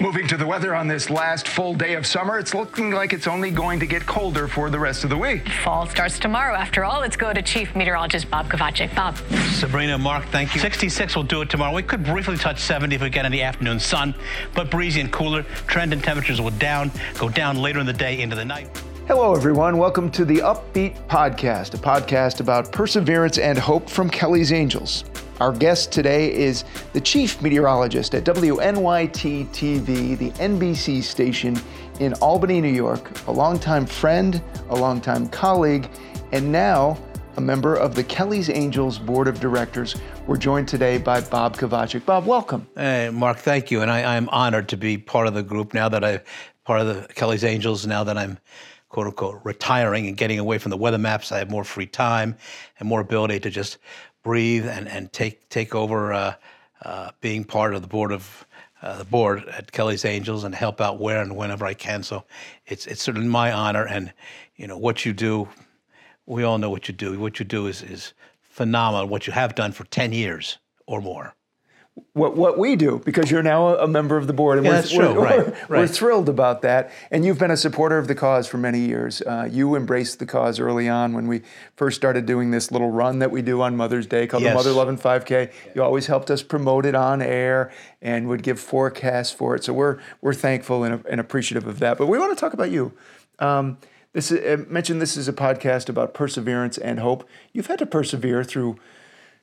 Moving to the weather on this last full day of summer, it's looking like it's only going to get colder for the rest of the week. Fall starts tomorrow. After all, let's go to Chief Meteorologist Bob Kovachick. Bob. Sabrina, Mark, thank you. 66 will do it tomorrow. We could briefly touch 70 if we get any afternoon sun, but breezy and cooler. Trend and temperatures will down, go down later in the day into the night. Hello, everyone. Welcome to the Upbeat Podcast, a podcast about perseverance and hope from Kelly's Angels. Our guest today is the chief meteorologist at WNYT TV, the NBC station in Albany, New York, a longtime friend, a longtime colleague, and now a member of the Kelly's Angels Board of Directors. We're joined today by Bob Kovachick. Bob, welcome. Hey, Mark, thank you. And I, am honored to be part of the group now that I'm part of the Kelly's Angels, now that I'm quote unquote retiring and getting away from the weather maps. I have more free time and more ability to just breathe and, and take take over uh, uh, being part of the board of uh, the board at Kelly's Angels and help out where and whenever I can. So it's it's certainly my honor, and you know what you do. We all know what you do. What you do is is phenomenal. What you have done for ten years or more what what we do because you're now a member of the board, and yeah, we're, that's true. We're, right, we're, right. we're, thrilled about that. And you've been a supporter of the cause for many years. Uh, you embraced the cause early on when we first started doing this little run that we do on Mother's Day called yes. the Mother Loving 5K. You always helped us promote it on air and would give forecasts for it. So we're we're thankful and, and appreciative of that. But we want to talk about you. Um, this is, I mentioned this is a podcast about perseverance and hope. You've had to persevere through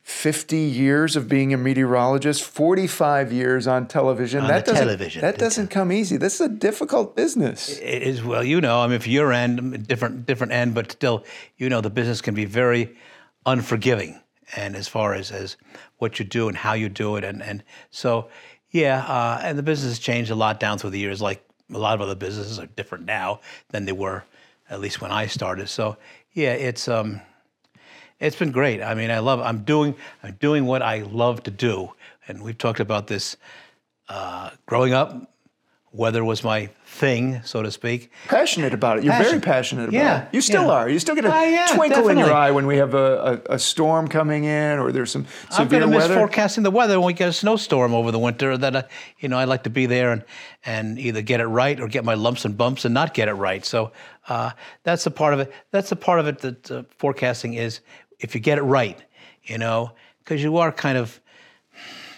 50 years of being a meteorologist, 45 years on television. On that doesn't, television. That doesn't come easy. This is a difficult business. It is well, you know, I mean if your end different different end, but still, you know, the business can be very unforgiving and as far as as what you do and how you do it and and so yeah, uh, and the business has changed a lot down through the years like a lot of other businesses are different now than they were at least when I started. So, yeah, it's um it's been great. I mean, I love. I'm doing. I'm doing what I love to do, and we've talked about this. Uh, growing up, weather was my thing, so to speak. Passionate about it. You're Passion. very passionate about yeah, it. You still yeah. are. You still get a uh, yeah, twinkle definitely. in your eye when we have a, a, a storm coming in or there's some severe I'm going to miss forecasting the weather when we get a snowstorm over the winter. That uh, you know, I like to be there and and either get it right or get my lumps and bumps and not get it right. So uh, that's a part of it. That's a part of it that uh, forecasting is if you get it right, you know, because you are kind of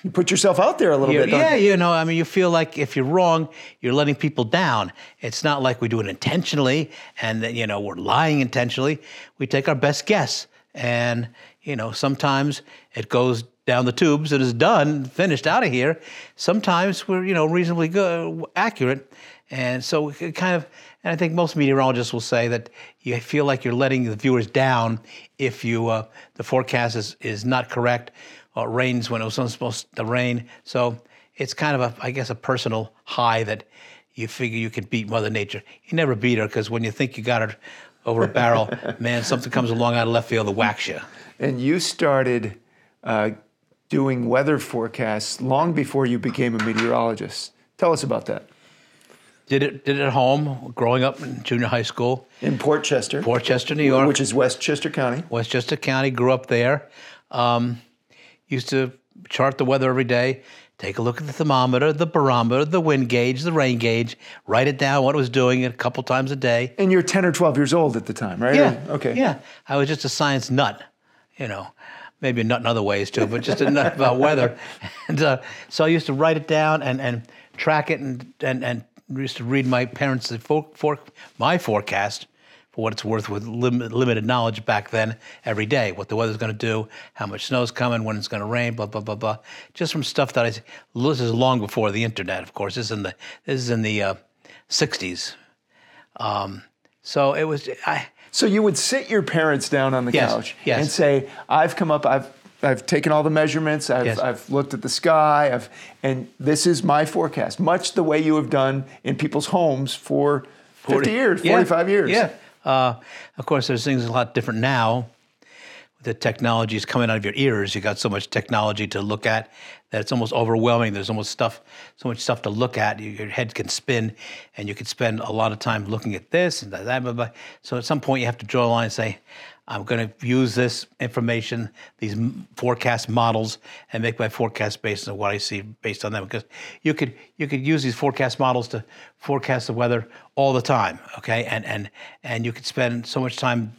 you put yourself out there a little bit. Yeah, you know, I mean, you feel like if you're wrong, you're letting people down. It's not like we do it intentionally and that, you know, we're lying intentionally. We take our best guess. And, you know, sometimes it goes down the tubes and is done, finished out of here. Sometimes we're, you know, reasonably good, accurate. And so it kind of, and I think most meteorologists will say that you feel like you're letting the viewers down if you, uh, the forecast is, is not correct it rains when it was supposed to rain. So it's kind of a, I guess, a personal high that you figure you can beat Mother Nature. You never beat her because when you think you got her over a barrel, man, something comes along out of left field that whacks you. And you started uh, doing weather forecasts long before you became a meteorologist. Tell us about that. Did it did it at home, growing up in junior high school in Port Chester, Port Chester, New York, which is Westchester County. Westchester County. Grew up there. Um, used to chart the weather every day, take a look at the thermometer, the barometer, the wind gauge, the rain gauge, write it down what it was doing a couple times a day. And you're 10 or 12 years old at the time, right? Yeah. Okay. Yeah. I was just a science nut, you know. Maybe a nut in other ways too, but just a nut about weather. And uh, so I used to write it down and, and track it and, and, and used to read my parents' for, for, my forecast for what it's worth with lim- limited knowledge back then every day what the weather's going to do how much snow's coming when it's going to rain blah blah blah blah. Just from stuff that i this is long before the internet of course. This is in the this is in the uh, 60s um, so it was i so you would sit your parents down on the yes, couch yes. and say i've come up i've I've taken all the measurements. I've, yes. I've looked at the sky. I've, and this is my forecast, much the way you have done in people's homes for 50 40, years, 45 yeah, years. Yeah. Uh, of course, there's things a lot different now. The technology is coming out of your ears. You got so much technology to look at that it's almost overwhelming. There's almost stuff, so much stuff to look at. Your head can spin, and you can spend a lot of time looking at this and that. Blah, blah. So at some point, you have to draw a line and say, I'm going to use this information, these forecast models, and make my forecast based on what I see based on them. Because you could you could use these forecast models to forecast the weather all the time, okay? And and and you could spend so much time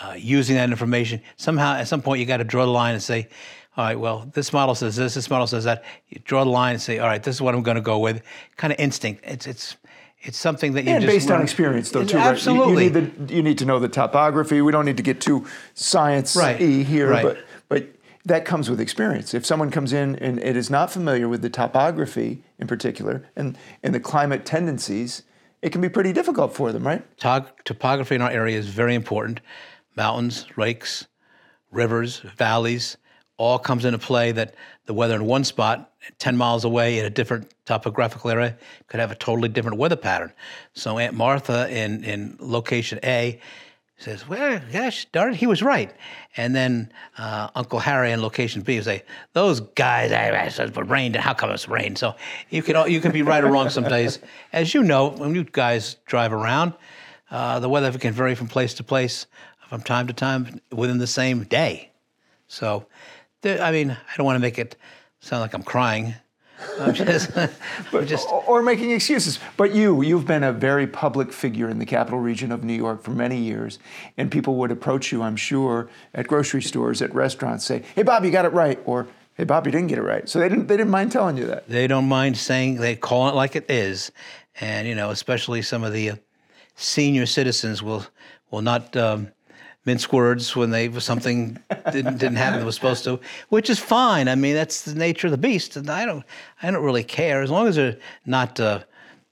uh, using that information. Somehow, at some point, you got to draw the line and say, all right, well, this model says this, this model says that. You draw the line and say, all right, this is what I'm going to go with. Kind of instinct. It's it's it's something that you and just based learn. on experience though too absolutely right? you, you, need the, you need to know the topography we don't need to get too science Right, here right. but but that comes with experience if someone comes in and it is not familiar with the topography in particular and and the climate tendencies it can be pretty difficult for them right Tog- topography in our area is very important. Mountains, lakes, rivers, valleys, all comes into play that the weather in one spot, 10 miles away in a different topographical area, could have a totally different weather pattern. So Aunt Martha in, in location A says, well, gosh, darn it, he was right. And then uh, Uncle Harry in location B would say, those guys, I, I it rained, and how come it's rained? So you can, you can be right or wrong some days. As you know, when you guys drive around, uh, the weather can vary from place to place, from time to time, within the same day. So, I mean, I don't want to make it sound like I'm crying. I'm just, I'm just or, or making excuses. But you, you've been a very public figure in the capital region of New York for many years, and people would approach you, I'm sure, at grocery stores, at restaurants, say, "Hey, Bob, you got it right," or "Hey, Bob, you didn't get it right." So they didn't, they didn't mind telling you that. they don't mind saying they call it like it is, and you know, especially some of the uh, senior citizens will will not um, mince words when they something didn't didn't happen that was supposed to, which is fine. I mean, that's the nature of the beast, and I don't I don't really care as long as they're not. Uh,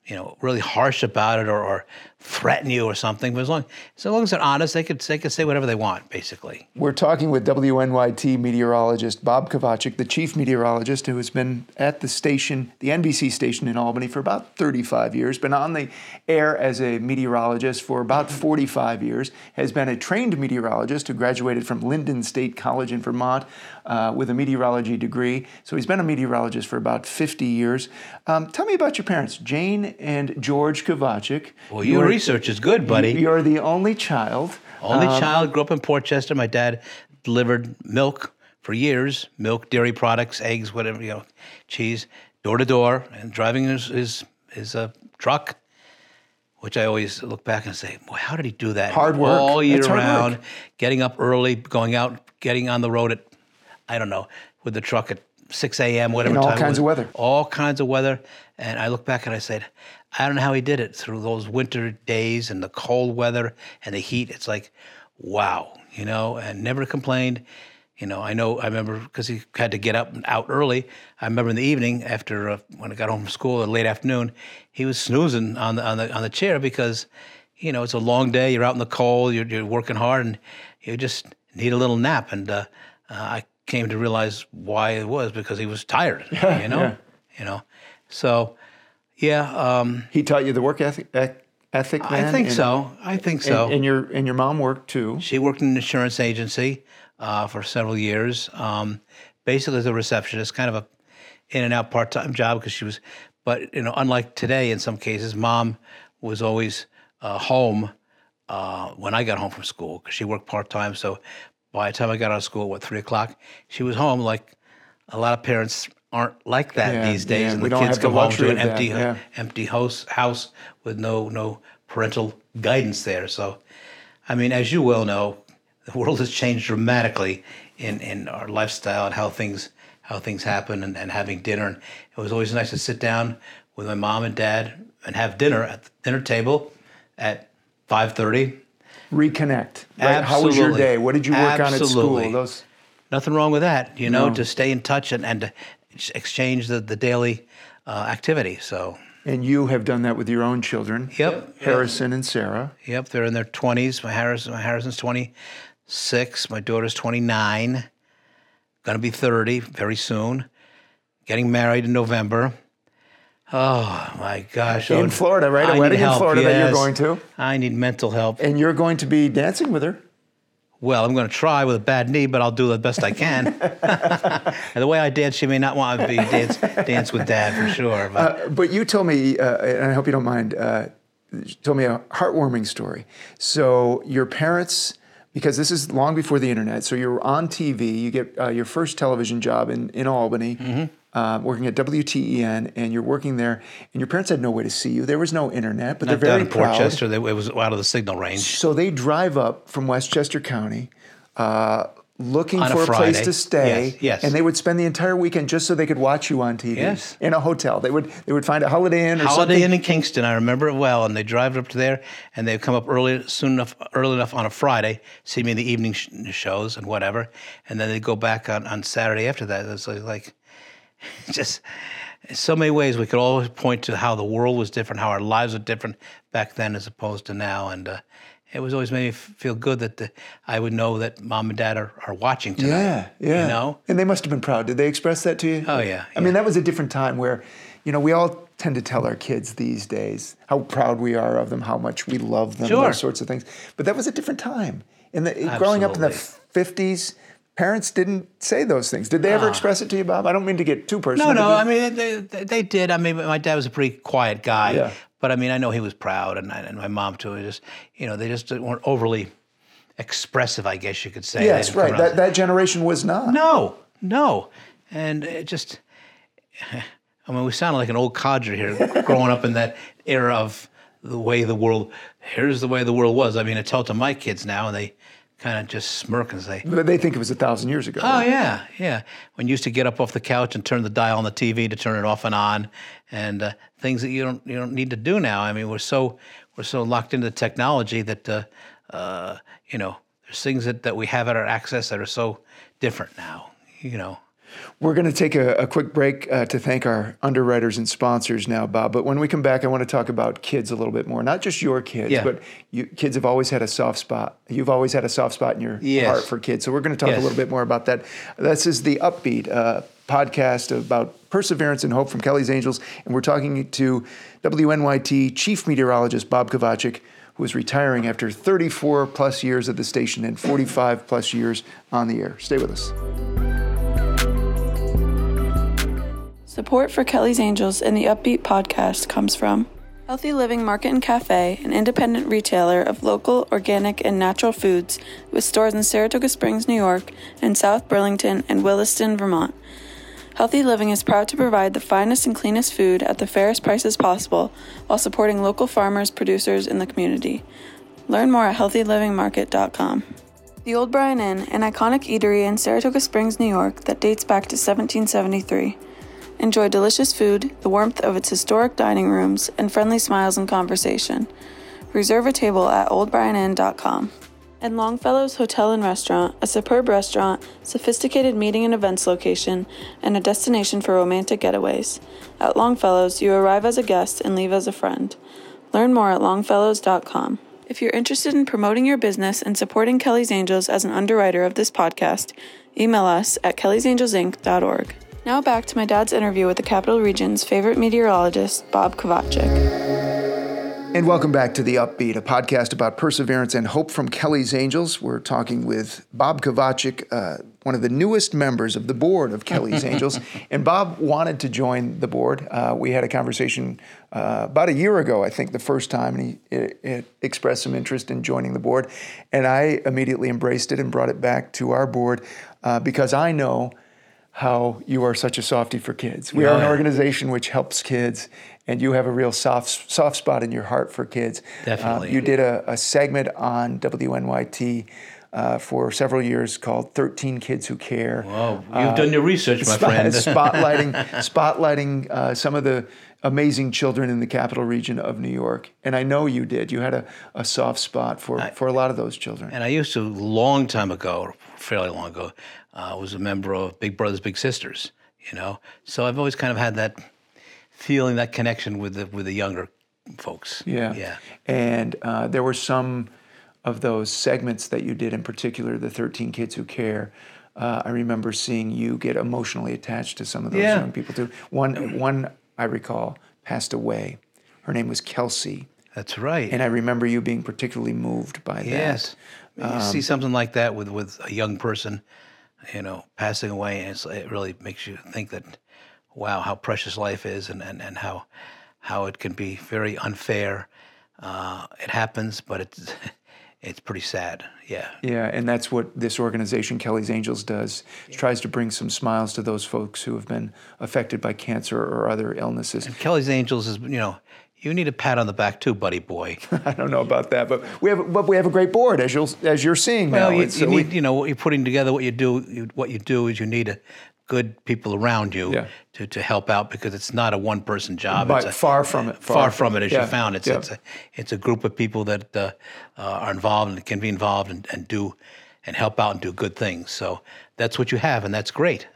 you know, really harsh about it or, or threaten you or something. But as long, as long as they're honest, they could they could say whatever they want, basically. We're talking with WNYT meteorologist Bob Kovachick, the chief meteorologist who has been at the station, the NBC station in Albany for about 35 years, been on the air as a meteorologist for about 45 years, has been a trained meteorologist who graduated from Lyndon State College in Vermont uh, with a meteorology degree. So he's been a meteorologist for about 50 years. Um, tell me about your parents, Jane and George Kovachick. Well, your research is good, buddy. You're the only child. Only Um, child, grew up in Portchester. My dad delivered milk for years, milk, dairy products, eggs, whatever, you know, cheese, door to door, and driving his his, his uh, truck, which I always look back and say, boy, how did he do that? Hard work. all year That's hard work. round, getting up early, going out, getting on the road at, I don't know, with the truck at 6 a.m., whatever In all time it kinds of weather. All kinds of weather. And I look back and I said, I don't know how he did it through those winter days and the cold weather and the heat. It's like, wow, you know, and never complained. You know, I know, I remember because he had to get up and out early. I remember in the evening after uh, when I got home from school, in late afternoon, he was snoozing on the on the on the chair because, you know, it's a long day. You're out in the cold. You're, you're working hard, and you just need a little nap. And uh, uh, I came to realize why it was because he was tired. you know, yeah. you know, so yeah, um, He taught you the work ethic, eth- ethic I think and- so. I think so. And, and your and your mom worked too. She worked in an insurance agency uh, for several years, um, basically as a receptionist, kind of a in and out part time job because she was. But you know, unlike today, in some cases, mom was always uh, home uh, when I got home from school because she worked part time. So by the time I got out of school, what three o'clock, she was home. Like a lot of parents aren't like that Yeah, these days, yeah, and the kids the come home to an that, empty yeah. empty house house with no no parental guidance there. So, I mean, as you well know, the world has changed dramatically in, in our lifestyle and how things how things happen and, and having dinner. And it was always nice to sit down with my mom and dad and have dinner at the dinner table at five thirty. Reconnect. Right? How was your day? What did you work on at school? Those Nothing wrong with that, you know, No. to stay in touch and, and to exchange the, the daily uh, activity. So, and you have done that with your own children. Yep. Harrison and Sarah. Yep, they're in their twenties. My Harrison, my Harrison's twenty six. My daughter's twenty nine. Going to be thirty very soon. Getting married in November. Oh my gosh! In Oh, Florida, right? A I need wedding in Florida that you're going to. I need mental help. And you're going to be dancing with her. Well, I'm going to try with a bad knee, but I'll do the best I can. and the way I dance, she may not want to be dance dance with dad for sure. But Uh, but you told me, uh, and I hope you don't mind, uh, told me a heartwarming story. So your parents because this is long before the internet. So you're on TV. You get uh, your first television job in in Albany. Mm-hmm. Uh, working at WTEN, and you're working there, and your parents had no way to see you. There was no internet, but Not they're very down in proud. Portchester. They, it was out of the signal range. So they drive up from Westchester County, uh, looking a for a, place to stay. Yes, yes. And they would spend the entire weekend just so they could watch you on TV. Yes. In a hotel, they would they would find a Holiday Inn or something. Holiday something. Inn in Kingston, I remember it well. And they drive up to there, and they come up early, soon enough, early enough on a Friday, see me in the evening sh- shows and whatever, and then they go back on, on Saturday after that. It's like, like just in so many ways we could always point to how the world was different, how our lives were different back then as opposed to now, and. Uh, it was always made me f- feel good that the, I would know that mom and dad are, are watching tonight. Yeah, yeah. You know? And they must have been proud. Did they express that to you? Oh, yeah, I mean, that was a different time where, you know, we all tend to tell our kids these days how proud we are of them, how much we love them, Sure. those sorts of things. But that was a different time. In the growing up in the 50s, parents didn't say those things. Did they ever ah. express it to you, Bob? I don't mean to get too personal. No, no. I mean, they, they, they did. I mean, my dad was a pretty quiet guy, Yeah. but I mean, I know he was proud, and, and my mom too. Just, you know, they just weren't overly expressive, I guess you could say. Yes, right. That, that generation was not. no, no, and it just. I mean, we sound like an old codger here, growing up in that era of the way the world. Here's the way the world was. I mean, I tell it to my kids now, and they kind of just smirk and say, But they think it was a thousand years ago. Oh yeah, yeah. When you used to get up off the couch and turn the dial on the TV to turn it off and on, and uh, things that you don't you don't need to do now. I mean, we're so we're so locked into technology that uh, uh, you know there's things that, that we have at our access that are so different now. You know. We're going to take a, a quick break uh, to thank our underwriters and sponsors now, Bob. But when we come back, I want to talk about kids a little bit more. Not just your kids, Yeah. but you, kids have always had a soft spot. You've always had a soft spot in your Yes. heart for kids. So we're going to talk a little bit more about that. This is the Upbeat uh, podcast about perseverance and hope from Kelly's Angels. And we're talking to WNYT Chief Meteorologist Bob Kovachick, who is retiring after 34 plus years at the station and 45 plus years on the air. Stay with us. Support for Kelly's Angels and the Upbeat podcast comes from Healthy Living Market and Cafe, an independent retailer of local, organic, and natural foods with stores in Saratoga Springs, New York, and South Burlington and Williston, Vermont. Healthy Living is proud to provide the finest and cleanest food at the fairest prices possible while supporting local farmers, producers in the community. Learn more at healthylivingmarket.com. The Olde Bryan Inn, an iconic eatery in Saratoga Springs, New York that dates back to 1773. Enjoy delicious food, the warmth of its historic dining rooms, and friendly smiles and conversation. Reserve a table at oldbryanin.com. And Longfellow's Hotel and Restaurant, a superb restaurant, sophisticated meeting and events location, and a destination for romantic getaways. At Longfellow's, you arrive as a guest and leave as a friend. Learn more at longfellows.com. If you're interested in promoting your business and supporting Kelly's Angels as an underwriter of this podcast, email us at kellysangelsinc.org. Now back to my dad's interview with the Capital Region's favorite meteorologist, Bob Kovachick. And welcome back to The Upbeat, a podcast about perseverance and hope from Kelly's Angels. We're talking with Bob Kovachick, uh, one of the newest members of the board of Kelly's Angels. And Bob wanted to join the board. Uh, we had a conversation uh, about a year ago, I think, the first time, and he it, it expressed some interest in joining the board. And I immediately embraced it and brought it back to our board uh, because I know how you are such a softie for kids. We are an organization which helps kids, and you have a real soft soft spot in your heart for kids. Uh, Definitely. you did a, a segment on WNYT uh, for several years called 13 Kids Who Care. Oh, you've done your research, my friend. spotlighting spotlighting uh, some of the amazing children in the capital region of New York. And I know you did. You had a, a soft spot for, for a lot of those children. And I used to, long time ago, fairly long ago, uh, was a member of Big Brothers Big Sisters. You know, so I've always kind of had that feeling, that connection with the with the younger folks. Yeah. yeah. And uh, there were some of those segments that you did, in particular, the 13 Kids Who Care. Uh, I remember seeing you get emotionally attached to some of those Yeah. young people too. One, one I recall passed away. Her name was Kelsey, That's right. and I remember you being particularly moved by yes, that. Um, you see something like that with with a young person, you know, passing away, and it's, it really makes you think that, wow, how precious life is, and and, and how how it can be very unfair. Uh, it happens, but it's it's pretty sad. Yeah. Yeah, and that's what this organization, Kelly's Angels, does. It tries to bring some smiles to those folks who have been affected by cancer or other illnesses. And Kelly's Angels is, you know, you need a pat on the back too, buddy boy. I don't know about that, but we have but we have a great board as you'll as you're seeing well, now. You, so uh, need, we, you know, what you're putting together. What you do, you, what you do is you need a good people around you yeah. to, to help out because it's not a one person job. But it's a, far from it. Far, far from it, as yeah. you found. It's, yeah. it's, a, it's a group of people that uh, uh, are involved and can be involved and, and do and help out and do good things. So that's what you have, and that's great.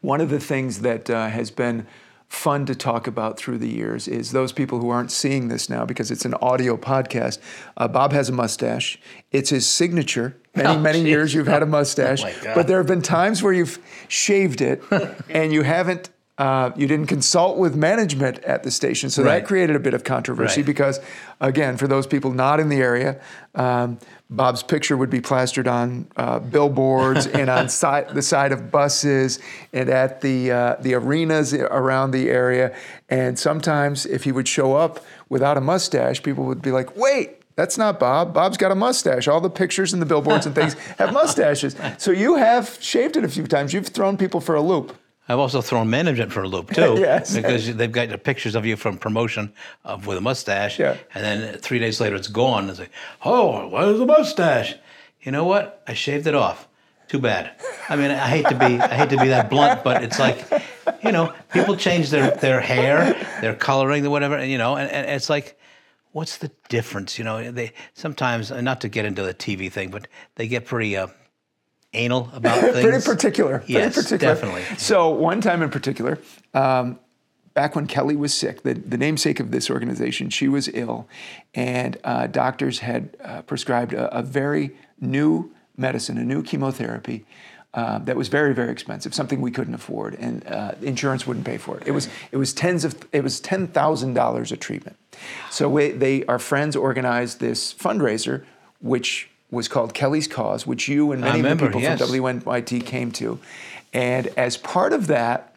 One of the things that uh, has been fun to talk about through the years is those people who aren't seeing this now because it's an audio podcast. Uh, Bob has a mustache. It's his signature. Many, oh, many geez. years you've had a mustache. Oh but there have been times where you've shaved it and you haven't uh, you didn't consult with management at the station, so right. that created a bit of controversy right. because, again, for those people not in the area, um, Bob's picture would be plastered on uh, billboards and on si- the side of buses and at the uh, the arenas around the area. And sometimes, if he would show up without a mustache, people would be like, "Wait, that's not Bob. Bob's got a mustache. All the pictures and the billboards and things have mustaches. So you have shaved it a few times. You've thrown people for a loop. I've also thrown management for a loop too, yes. because they've got the pictures of you from promotion of, with a mustache, yeah. and then three days later it's gone. It's like, oh, where's the mustache? You know what? I shaved it off. Too bad. I mean, I hate to be I hate to be that blunt, but it's like, you know, people change their their hair, their coloring, whatever, and you know, and, and it's like, what's the difference? You know, they sometimes not to get into the TV thing, but they get pretty. Uh, anal about things. Pretty particular. Yes, Pretty particular. definitely. So one time in particular, um, back when Kelly was sick, the, the namesake of this organization, she was ill, and uh, doctors had uh, prescribed a, a, very new medicine, a new chemotherapy. Uh, that was very, very expensive, something we couldn't afford, and uh, insurance wouldn't pay for it. It was, it was tens of, it was ten thousand dollars a treatment. So we, they, our friends organized this fundraiser, which was called Kelly's Cause, which you and many remember, people yes. from WNYT came to. And as part of that,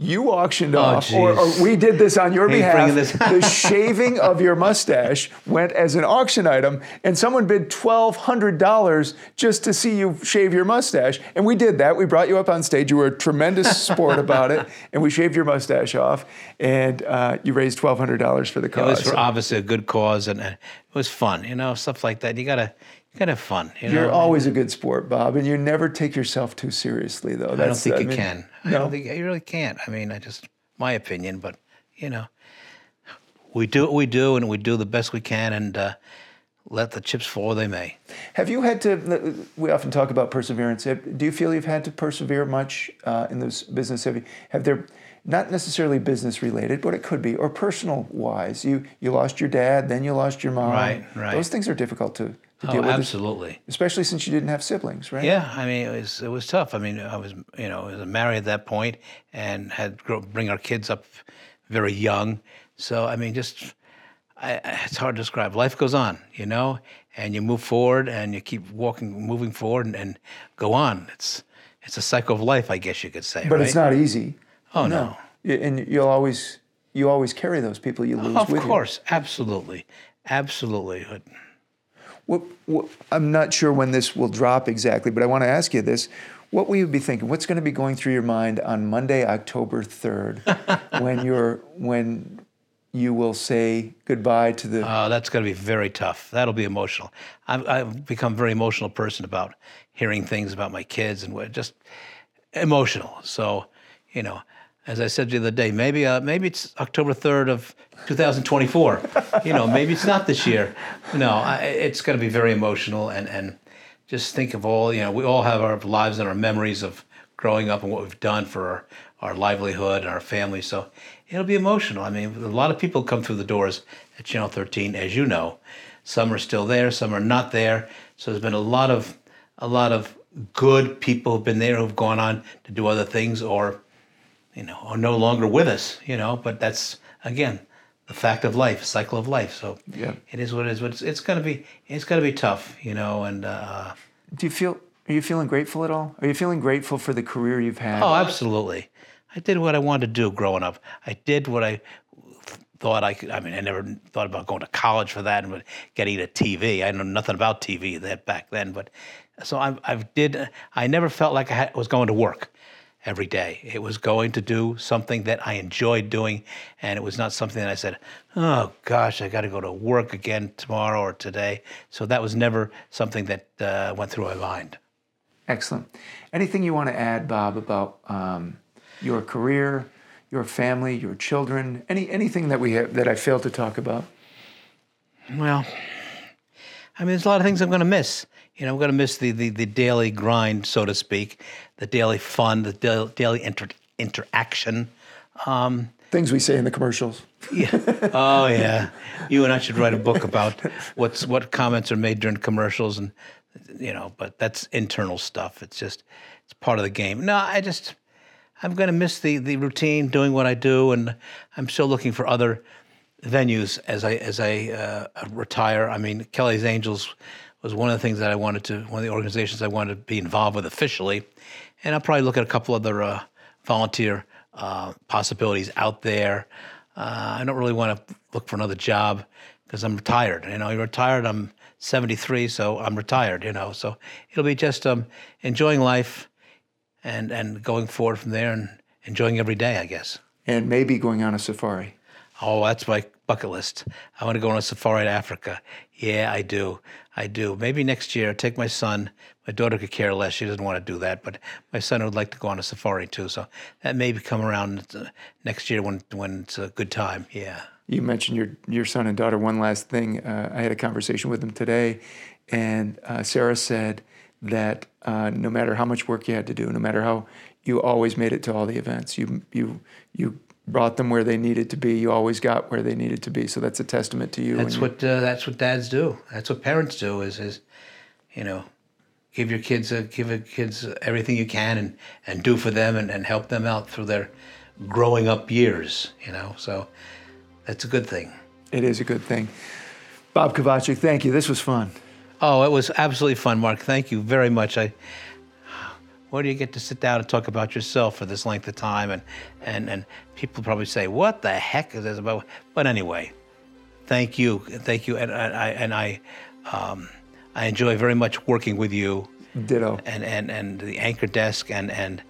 you auctioned oh, off, or, or, we did this on your behalf. the shaving of your mustache went as an auction item, and someone bid twelve hundred dollars just to see you shave your mustache. And we did that. We brought you up on stage. You were a tremendous sport about it, and we shaved your mustache off, and uh, you raised twelve hundred dollars for the cause. It was for obviously a good cause, and uh, it was fun. You know, stuff like that. You gotta gotta have fun. You You're know? always a good sport, Bob, and you never take yourself too seriously, though. I don't think I you mean, can. I No, don't think you really can't. I mean, I just my opinion, but you know, we do what we do, and we do the best we can, and uh, let the chips fall where they may. Have you had to? We often talk about perseverance. Do you feel you've had to persevere much uh, in this business? Have you? Have there? Not necessarily business related, but it could be, or personal wise. You you lost your dad, then you lost your mom. Right, right. Those things are difficult to, to Oh, deal with, absolutely. especially since you didn't have siblings, right? Yeah, I mean, it was it was tough. I mean, I was you know was married at that point and had grow, bring our kids up very young. So I mean, just I, it's hard to describe. Life goes on, you know, and you move forward and you keep walking, moving forward, and, and go on. It's it's a cycle of life, I guess you could say. But right? it's not easy. Oh no. Y- And you'll always you always carry those people you lose Of with you. course, absolutely, absolutely. What, what, I'm not sure when this will drop exactly, but I want to ask you this. What will you be thinking? What's going to be going through your mind on Monday, October 3rd, when you're when you will say goodbye to the Uh, that's going to be very tough. That'll be emotional. I've, I've become a very emotional person about hearing things about my kids and what- just emotional. So, you know, as I said the other day, maybe uh, maybe it's October third of 2024. you know, maybe it's not this year. No, I, it's going to be very emotional and and just think of all you know. We all have our lives and our memories of growing up and what we've done for our, our livelihood and our family. So it'll be emotional. I mean, a lot of people come through the doors at Channel 13, as you know. Some are still there, some are not there. So there's been a lot of a lot of good people who've been there who've gone on to do other things or you know are no longer with us. You know, but that's again the fact of life, cycle of life. So Yeah. it is what it is. But it's, it's gonna be it's gonna be tough. You know, and. Uh, Do you feel are you feeling grateful at all? Are you feeling grateful for the career you've had? Oh, absolutely. I did what I wanted to do growing up. I did what I thought I could. I mean, I never thought about going to college for that and getting a TV. I know nothing about TV that back then, but so I've I've did. I never felt like I had, was going to work every day. It was going to do something that I enjoyed doing, and it was not something that I said, "Oh gosh, I got to go to work again tomorrow or today." So that was never something that uh, went through my mind. Excellent. Anything you want to add, Bob, about um, your career? your family, your children, any anything that we have that I failed to talk about? Well, I mean, there's a lot of things I'm going to miss. You know, I'm going to miss the, the, the daily grind, so to speak, the daily fun, the daily, daily inter- interaction. Um, things we say in the commercials. yeah. Oh yeah. You and I should write a book about what's what comments are made during commercials, and you know, but that's internal stuff. It's just it's part of the game. No, I just I'm going to miss the the routine, doing what I do, and I'm still looking for other venues as I as I uh, retire. I mean, Kelly's Angels was one of the things that I wanted to, one of the organizations I wanted to be involved with officially, and I'll probably look at a couple other uh, volunteer uh, possibilities out there. Uh, I don't really want to look for another job because I'm retired. You know, you're retired. I'm 73, so I'm retired. You know, so it'll be just um, enjoying life and and going forward from there and enjoying every day, I guess. And maybe going on a safari. Oh, that's my bucket list. I want to go on a safari to Africa. Yeah, I do. I do. Maybe next year, i take my son. My daughter could care less. She doesn't want to do that, but my son would like to go on a safari too. So that may come around uh, next year when when it's a good time. Yeah. You mentioned your your son and daughter. One last thing. Uh, I had a conversation with them today, and uh, Sarah said that uh, no matter how much work you had to do, no matter how you always made it to all the events, you you you brought them where they needed to be. You always got where they needed to be. So that's a testament to you. That's what uh, that's what dads do. That's what parents do. Is is you know give your kids a, give your kids everything you can and and do for them and, and help them out through their growing up years. You know, so that's a good thing. It is a good thing. Bob Kovachick, thank you. This was fun. Oh, it was absolutely fun, Mark. Thank you very much. I, where do you get to sit down and talk about yourself for this length of time? And, and, and people probably say, what the heck is this about? But anyway, thank you. Thank you. And, and I, and I, um, I enjoy very much working with you. Ditto. And, and, and the anchor desk and, and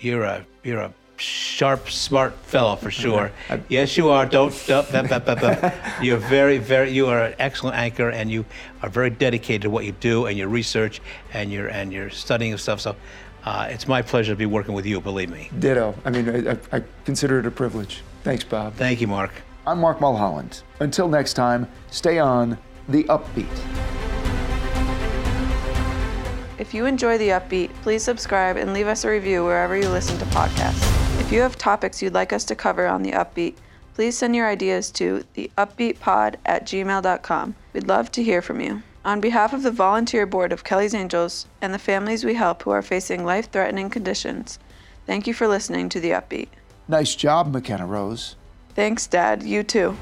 you're a, you're a sharp, smart fellow for sure. yes, you are. Don't. You're very, very. You are an excellent anchor, and you are very dedicated to what you do and your research and your and your studying of stuff. So. Uh, it's my pleasure to be working with you, believe me. Ditto. I mean, I, I consider it a privilege. Thanks, Bob. Thank you, Mark. I'm Mark Mulholland. Until next time, stay on the upbeat. If you enjoy the upbeat, please subscribe and leave us a review wherever you listen to podcasts. If you have topics you'd like us to cover on The Upbeat, please send your ideas to theupbeatpod at gmail.com. We'd love to hear from you. On behalf of the volunteer board of Kelly's Angels and the families we help who are facing life threatening conditions, thank you for listening to The Upbeat. Nice job, McKenna Rose. Thanks, Dad. You too.